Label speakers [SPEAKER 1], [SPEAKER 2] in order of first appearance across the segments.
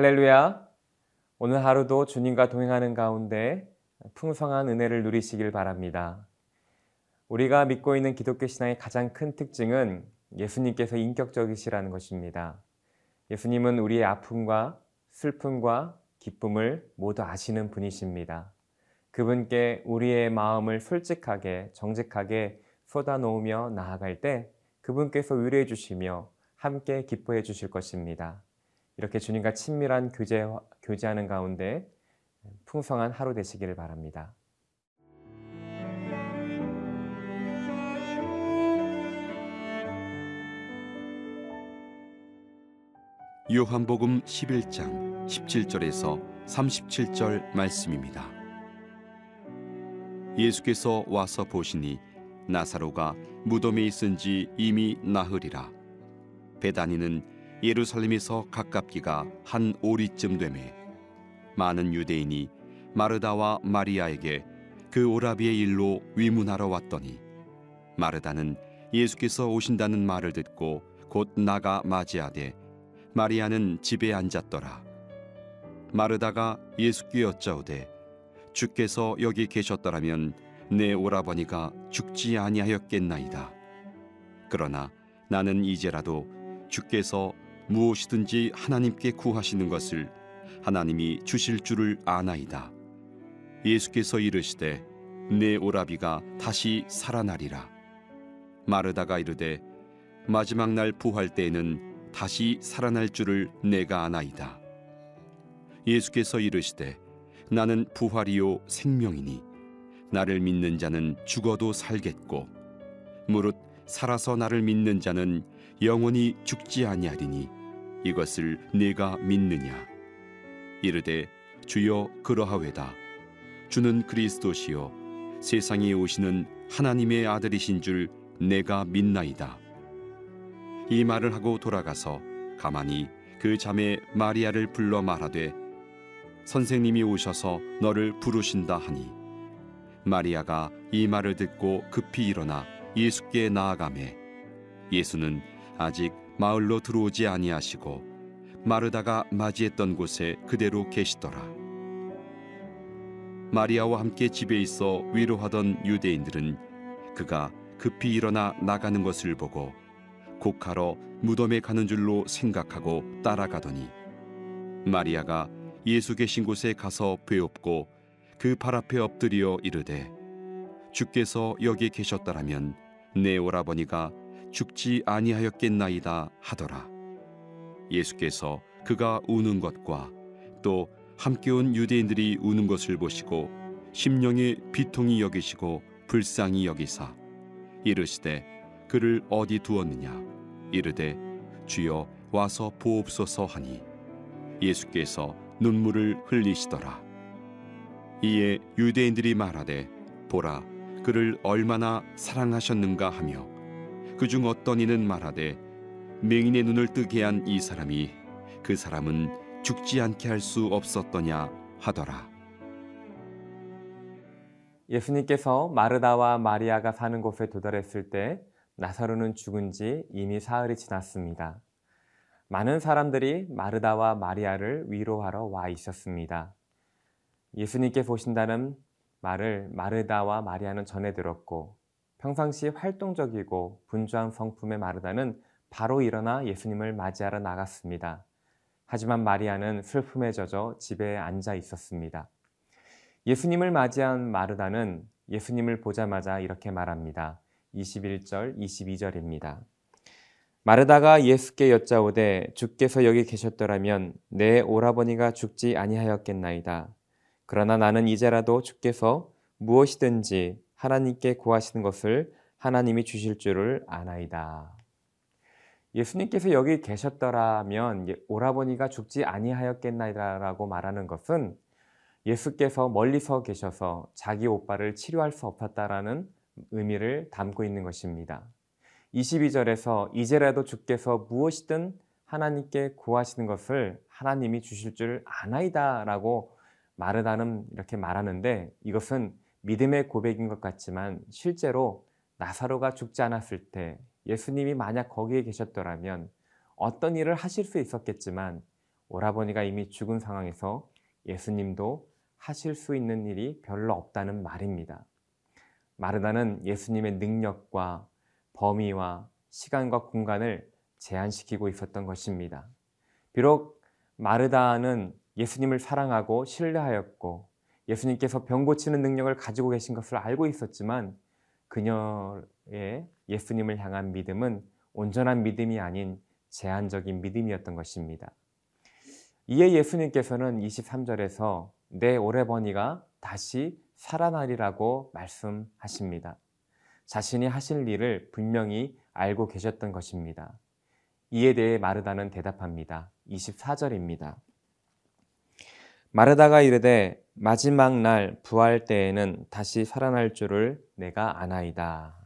[SPEAKER 1] 할렐루야. 오늘 하루도 주님과 동행하는 가운데 풍성한 은혜를 누리시길 바랍니다. 우리가 믿고 있는 기독교 신앙의 가장 큰 특징은 예수님께서 인격적이시라는 것입니다. 예수님은 우리의 아픔과 슬픔과 기쁨을 모두 아시는 분이십니다. 그분께 우리의 마음을 솔직하게 정직하게 쏟아놓으며 나아갈 때 그분께서 위로해 주시며 함께 기뻐해 주실 것입니다. 이렇게 주님과 친밀한 교제, 교제하는 가운데 풍성한 하루 되시기를 바랍니다.
[SPEAKER 2] 요한복음 11장 17절에서 37절 말씀입니다. 예수께서 와서 보시니 나사로가 무덤에 있은 지 이미 나흘이라 베다니는 예루살렘에서 가깝기가 한 오리쯤 되매 많은 유대인이 마르다와 마리아에게 그 오라비의 일로 위문하러 왔더니 마르다는 예수께서 오신다는 말을 듣고 곧 나가 맞이하되 마리아는 집에 앉았더라. 마르다가 예수께 여짜오되 주께서 여기 계셨더라면 내 오라버니가 죽지 아니하였겠나이다. 그러나 나는 이제라도 주께서 무엇이든지 하나님께 구하시는 것을 하나님이 주실 줄을 아나이다. 예수께서 이르시되 내 오라비가 다시 살아나리라. 마르다가 이르되 마지막 날 부활 때에는 다시 살아날 줄을 내가 아나이다. 예수께서 이르시되 나는 부활이요 생명이니 나를 믿는 자는 죽어도 살겠고 무릇 살아서 나를 믿는 자는 영원히 죽지 아니하리니 이것을 네가 믿느냐? 이르되 주여 그러하외다. 주는 그리스도시요. 세상에 오시는 하나님의 아들이신 줄 내가 믿나이다. 이 말을 하고 돌아가서 가만히 그 자매 마리아를 불러 말하되 선생님이 오셔서 너를 부르신다 하니 마리아가 이 말을 듣고 급히 일어나 예수께 나아가매 예수는 아직 마을로 들어오지 아니하시고 마르다가 맞이했던 곳에 그대로 계시더라. 마리아와 함께 집에 있어 위로하던 유대인들은 그가 급히 일어나 나가는 것을 보고 곡하러 무덤에 가는 줄로 생각하고 따라가더니 마리아가 예수 계신 곳에 가서 배웁고 그 발 앞에 엎드려 이르되 주께서 여기 계셨더라면 내 오라버니가 죽지 아니하였겠나이다 하더라. 예수께서 그가 우는 것과 또 함께 온 유대인들이 우는 것을 보시고 심령의 비통이 여기시고 불쌍히 여기사 이르시되 그를 어디 두었느냐? 이르되 주여 와서 보옵소서 하니. 예수께서 눈물을 흘리시더라. 이에 유대인들이 말하되 보라 그를 얼마나 사랑하셨는가 하며 그중 어떤 이는 말하되 맹인의 눈을 뜨게 한 이 사람이 그 사람은 죽지 않게 할 수 없었더냐 하더라.
[SPEAKER 1] 예수님께서 마르다와 마리아가 사는 곳에 도달했을 때 나사로는 죽은 지 이미 사흘이 지났습니다. 많은 사람들이 마르다와 마리아를 위로하러 와 있었습니다. 예수님께 보신다는 말을 마르다와 마리아는 전해 들었고 평상시 활동적이고 분주한 성품의 마르다는 바로 일어나 예수님을 맞이하러 나갔습니다. 하지만 마리아는 슬픔에 젖어 집에 앉아 있었습니다. 예수님을 맞이한 마르다는 예수님을 보자마자 이렇게 말합니다. 21절, 22절입니다. 마르다가 예수께 여짜오되 주께서 여기 계셨더라면 내 오라버니가 죽지 아니하였겠나이다. 그러나 나는 이제라도 주께서 무엇이든지 하나님께 구하시는 것을 하나님이 주실 줄을 아나이다. 예수님께서 여기 계셨더라면 오라버니가 죽지 아니하였겠나이다라고 말하는 것은 예수께서 멀리서 계셔서 자기 오빠를 치료할 수 없었다라는 의미를 담고 있는 것입니다. 22절에서 이제라도 주께서 무엇이든 하나님께 구하시는 것을 하나님이 주실 줄 아나이다라고 마르다는 이렇게 말하는데 이것은 믿음의 고백인 것 같지만 실제로 나사로가 죽지 않았을 때 예수님이 만약 거기에 계셨더라면 어떤 일을 하실 수 있었겠지만 오라버니가 이미 죽은 상황에서 예수님도 하실 수 있는 일이 별로 없다는 말입니다. 마르다는 예수님의 능력과 범위와 시간과 공간을 제한시키고 있었던 것입니다. 비록 마르다는 예수님을 사랑하고 신뢰하였고 예수님께서 병 고치는 능력을 가지고 계신 것을 알고 있었지만 그녀의 예수님을 향한 믿음은 온전한 믿음이 아닌 제한적인 믿음이었던 것입니다. 이에 예수님께서는 23절에서 내 오래버니가 다시 살아나리라고 말씀하십니다. 자신이 하실 일을 분명히 알고 계셨던 것입니다. 이에 대해 마르다는 대답합니다. 24절입니다. 마르다가 이르되 마지막 날 부활 때에는 다시 살아날 줄을 내가 아나이다.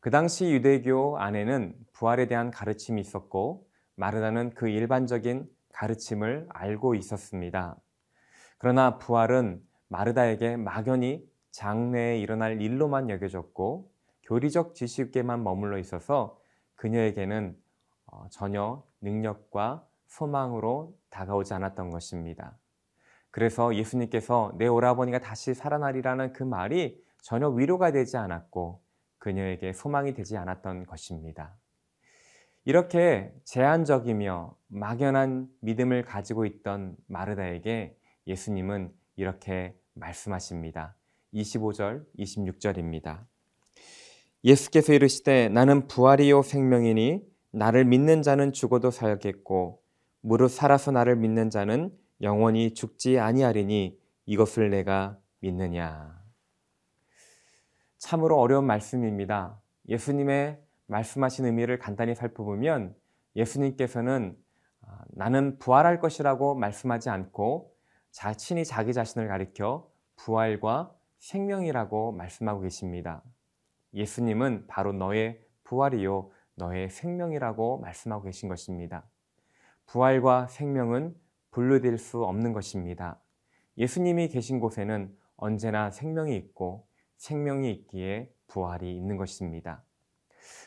[SPEAKER 1] 그 당시 유대교 안에는 부활에 대한 가르침이 있었고 마르다는 그 일반적인 가르침을 알고 있었습니다. 그러나 부활은 마르다에게 막연히 장래에 일어날 일로만 여겨졌고 교리적 지식에만 머물러 있어서 그녀에게는 어, 전혀 능력과 소망으로 다가오지 않았던 것입니다. 그래서 예수님께서 내 오라버니가 다시 살아나리라는 그 말이 전혀 위로가 되지 않았고 그녀에게 소망이 되지 않았던 것입니다. 이렇게 제한적이며 막연한 믿음을 가지고 있던 마르다에게 예수님은 이렇게 말씀하십니다. 25절, 26절입니다. 예수께서 이르시되 나는 부활이요 생명이니 나를 믿는 자는 죽어도 살겠고 무릇 살아서 나를 믿는 자는 영원히 죽지 아니하리니 이것을 내가 믿느냐. 참으로 어려운 말씀입니다. 예수님의 말씀하신 의미를 간단히 살펴보면 예수님께서는 아, 나는 부활할 것이라고 말씀하지 않고 자신이 자기 자신을 가리켜 부활과 생명이라고 말씀하고 계십니다. 예수님은 바로 너의 부활이요, 너의 생명이라고 말씀하고 계신 것입니다. 부활과 생명은 분류될 수 없는 것입니다. 예수님이 계신 곳에는 언제나 생명이 있고 생명이 있기에 부활이 있는 것입니다.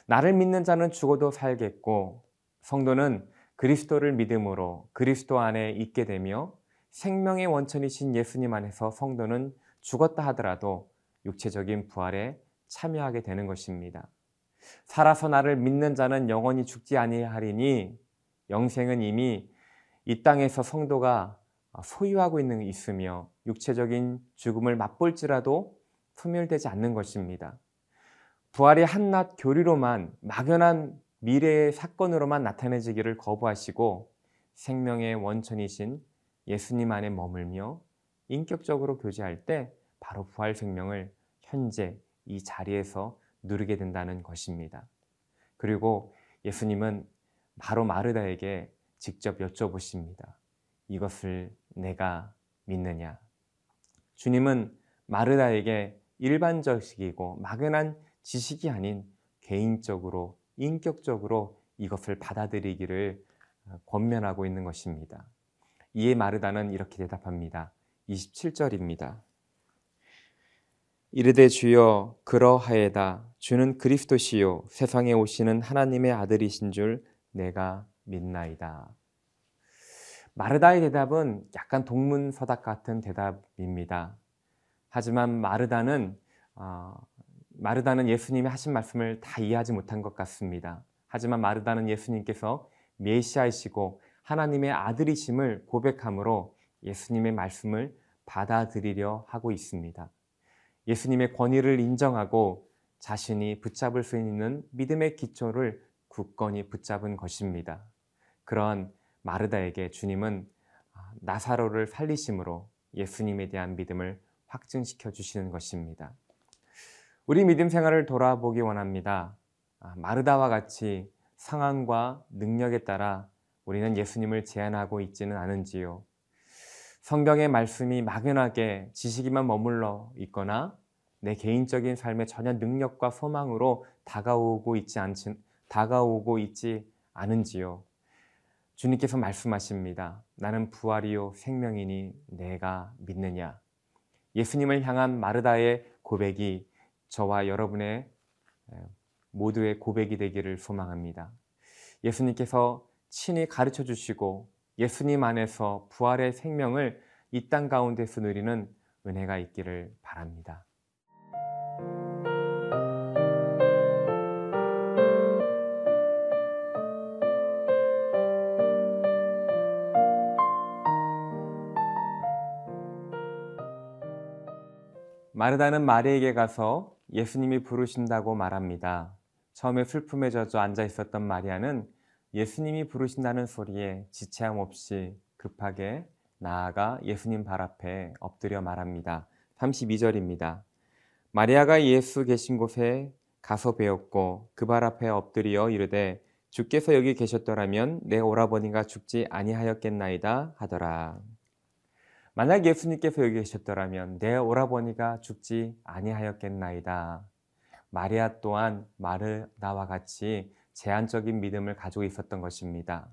[SPEAKER 1] 나를 믿는 자는 죽어도 살겠고 성도는 그리스도를 믿음으로 그리스도 안에 있게 되며 생명의 원천이신 예수님 안에서 성도는 죽었다 하더라도 육체적인 부활에 참여하게 되는 것입니다. 살아서 나를 믿는 자는 영원히 죽지 아니하리니 영생은 이미 이 땅에서 성도가 소유하고 있는 있으며 육체적인 죽음을 맛볼지라도 소멸되지 않는 것입니다. 부활이 한낱 교리로만 막연한 미래의 사건으로만 나타내지기를 거부하시고 생명의 원천이신 예수님 안에 머물며 인격적으로 교제할 때 바로 부활 생명을 현재 이 자리에서 누리게 된다는 것입니다. 그리고 예수님은 바로 마르다에게 직접 여쭤보십니다. 이것을 내가 믿느냐? 주님은 마르다에게 일반적이고 막연한 지식이 아닌 개인적으로 인격적으로 이것을 받아들이기를 권면하고 있는 것입니다. 이에 마르다는 이렇게 대답합니다. 27절입니다. 이르되 주여 그러하에다 주는 그리스도시요 세상에 오시는 하나님의 아들이신 줄 내가 믿나이다. 마르다의 대답은 약간 동문서답 같은 대답입니다. 하지만 마르다는 어, 마르다는 예수님이 하신 말씀을 다 이해하지 못한 것 같습니다. 하지만 마르다는 예수님께서 메시아이시고 하나님의 아들이심을 고백함으로 예수님의 말씀을 받아들이려 하고 있습니다. 예수님의 권위를 인정하고 자신이 붙잡을 수 있는 믿음의 기초를 굳건히 붙잡은 것입니다. 그러한 마르다에게 주님은 나사로를 살리심으로 예수님에 대한 믿음을 확증시켜 주시는 것입니다. 우리 믿음 생활을 돌아보기 원합니다. 마르다와 같이 상황과 능력에 따라 우리는 예수님을 제한하고 있지는 않은지요. 성경의 말씀이 막연하게 지식이만 머물러 있거나 내 개인적인 삶에 전혀 능력과 소망으로 다가오고 있지 않지, 다가오고 있지 않은지요. 주님께서 말씀하십니다. 나는 부활이요 생명이니 내가 믿느냐. 예수님을 향한 마르다의 고백이 저와 여러분의 모두의 고백이 되기를 소망합니다. 예수님께서 친히 가르쳐 주시고 예수님 안에서 부활의 생명을 이 땅 가운데서 누리는 은혜가 있기를 바랍니다. 마르다는 마리에게 가서 예수님이 부르신다고 말합니다. 처음에 슬픔에 젖어 앉아 있었던 마리아는 예수님이 부르신다는 소리에 지체함 없이 급하게 나아가 예수님 발 앞에 엎드려 말합니다. 32절입니다. 마리아가 예수 계신 곳에 가서 배웠고 그 발 앞에 엎드려 이르되 주께서 여기 계셨더라면 내 오라버니가 죽지 아니하였겠나이다 하더라. 만약 예수님께서 여기 계셨더라면 내 오라버니가 죽지 아니하였겠나이다. 마리아 또한 마르다와 같이 제한적인 믿음을 가지고 있었던 것입니다.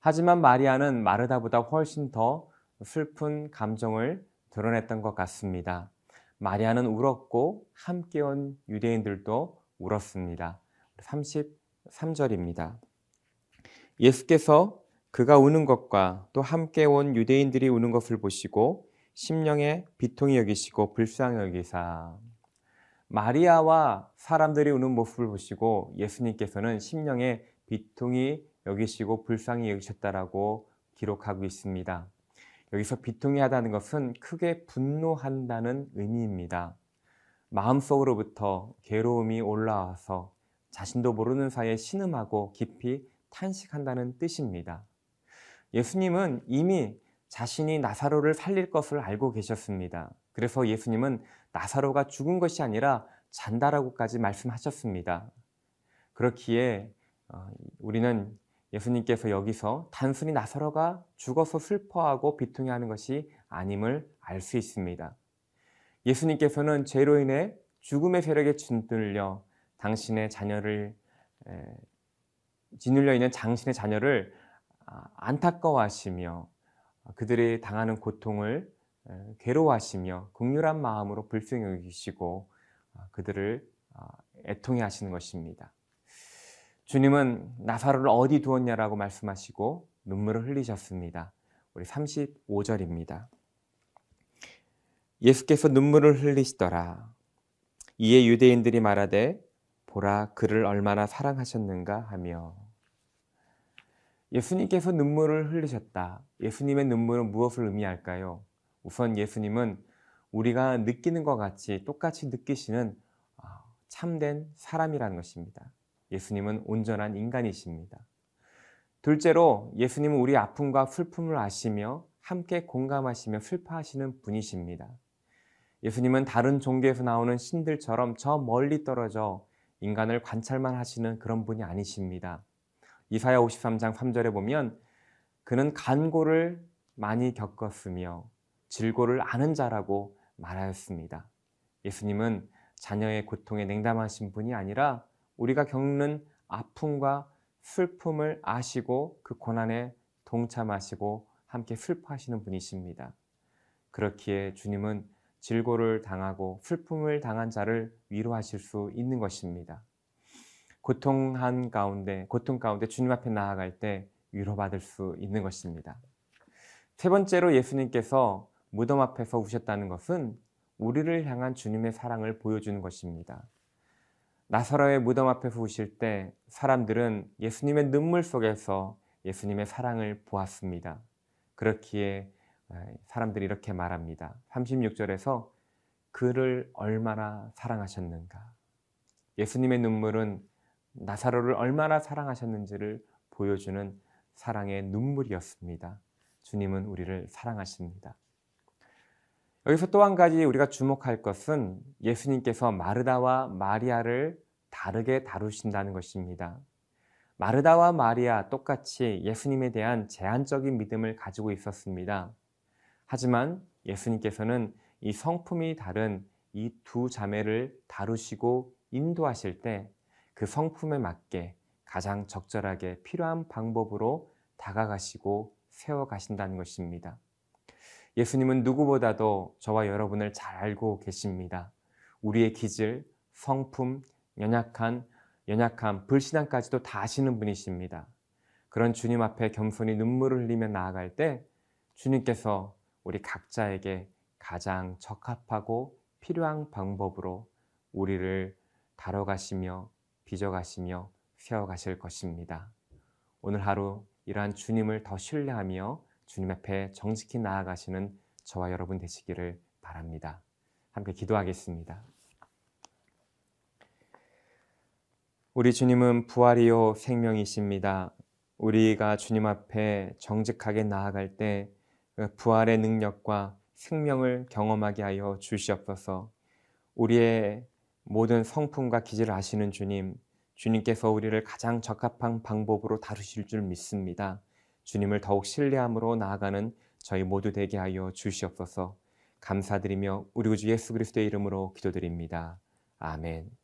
[SPEAKER 1] 하지만 마리아는 마르다보다 훨씬 더 슬픈 감정을 드러냈던 것 같습니다. 마리아는 울었고 함께 온 유대인들도 울었습니다. 33절입니다. 예수께서 그가 우는 것과 또 함께 온 유대인들이 우는 것을 보시고 심령에 비통히 여기시고 불쌍히 여기사 마리아와 사람들이 우는 모습을 보시고 예수님께서는 심령에 비통히 여기시고 불쌍히 여기셨다라고 기록하고 있습니다. 여기서 비통히 하다는 것은 크게 분노한다는 의미입니다. 마음속으로부터 괴로움이 올라와서 자신도 모르는 사이에 신음하고 깊이 탄식한다는 뜻입니다. 예수님은 이미 자신이 나사로를 살릴 것을 알고 계셨습니다. 그래서 예수님은 나사로가 죽은 것이 아니라 잔다라고까지 말씀하셨습니다. 그렇기에 어, 우리는 예수님께서 여기서 단순히 나사로가 죽어서 슬퍼하고 비통해하는 것이 아님을 알 수 있습니다. 예수님께서는 죄로 인해 죽음의 세력에 짓눌려 당신의 자녀를 짓눌려 있는 당신의 자녀를 아, 안타까워하시며 그들이 당하는 고통을 괴로워하시며 극률한 마음으로 불쌍히 여기시고 아, 그들을 아, 애통해 하시는 것입니다. 주님은 나사로를 어디 두었냐라고 말씀하시고 눈물을 흘리셨습니다. 우리 35절입니다. 예수께서 눈물을 흘리시더라. 이에 유대인들이 말하되 보라 그를 얼마나 사랑하셨는가 하며 예수님께서 눈물을 흘리셨다. 예수님의 눈물은 무엇을 의미할까요? 우선 예수님은 우리가 느끼는 것 같이 똑같이 느끼시는 아, 참된 사람이라는 것입니다. 예수님은 온전한 인간이십니다. 둘째로 예수님은 우리 아픔과 슬픔을 아시며 함께 공감하시며 슬퍼하시는 분이십니다. 예수님은 다른 종교에서 나오는 신들처럼 저 멀리 떨어져 인간을 관찰만 하시는 그런 분이 아니십니다. 이사야 53장 3절에 보면 그는 간고를 많이 겪었으며 질고를 아는 자라고 말하였습니다. 예수님은 자녀의 고통에 냉담하신 분이 아니라 우리가 겪는 아픔과 슬픔을 아시고 그 고난에 동참하시고 함께 슬퍼하시는 분이십니다. 그렇기에 주님은 질고를 당하고 슬픔을 당한 자를 위로하실 수 있는 것입니다. 고통한 가운데, 고통 가운데 주님 앞에 나아갈 때 위로받을 수 있는 것입니다. 세 번째로 예수님께서 무덤 앞에서 우셨다는 것은 우리를 향한 주님의 사랑을 보여주는 것입니다. 나사로의 무덤 앞에서 우실 때 사람들은 예수님의 눈물 속에서 예수님의 사랑을 보았습니다. 그렇기에 사람들이 이렇게 말합니다. 36절에서 그를 얼마나 사랑하셨는가. 예수님의 눈물은 나사로를 얼마나 사랑하셨는지를 보여주는 사랑의 눈물이었습니다. 주님은 우리를 사랑하십니다. 여기서 또 한 가지 우리가 주목할 것은 예수님께서 마르다와 마리아를 다르게 다루신다는 것입니다. 마르다와 마리아 똑같이 예수님에 대한 제한적인 믿음을 가지고 있었습니다. 하지만 예수님께서는 이 성품이 다른 이 두 자매를 다루시고 인도하실 때 그 성품에 맞게 가장 적절하게 필요한 방법으로 다가가시고 세워가신다는 것입니다. 예수님은 누구보다도 저와 여러분을 잘 알고 계십니다. 우리의 기질, 성품, 연약한, 연약함, 불신앙까지도 다 아시는 분이십니다. 그런 주님 앞에 겸손히 눈물을 흘리며 나아갈 때 주님께서 우리 각자에게 가장 적합하고 필요한 방법으로 우리를 다뤄가시며 빚어가시며 세워가실 것입니다. 오늘 하루 이러한 주님을 더 신뢰하며 주님 앞에 정직히 나아가시는 저와 여러분 되시기를 바랍니다. 함께 기도하겠습니다. 우리 주님은 부활이요 생명이십니다. 우리가 주님 앞에 정직하게 나아갈 때그 부활의 능력과 생명을 경험하게 하여 주시옵소서. 우리의 모든 성품과 기질을 아시는 주님, 주님께서 우리를 가장 적합한 방법으로 다루실 줄 믿습니다. 주님을 더욱 신뢰함으로 나아가는 저희 모두 되게 하여 주시옵소서. 감사드리며 우리 구주 예수 그리스도의 이름으로 기도드립니다. 아멘.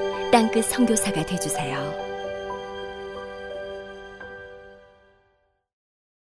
[SPEAKER 3] 땅끝 성교사가 되주세요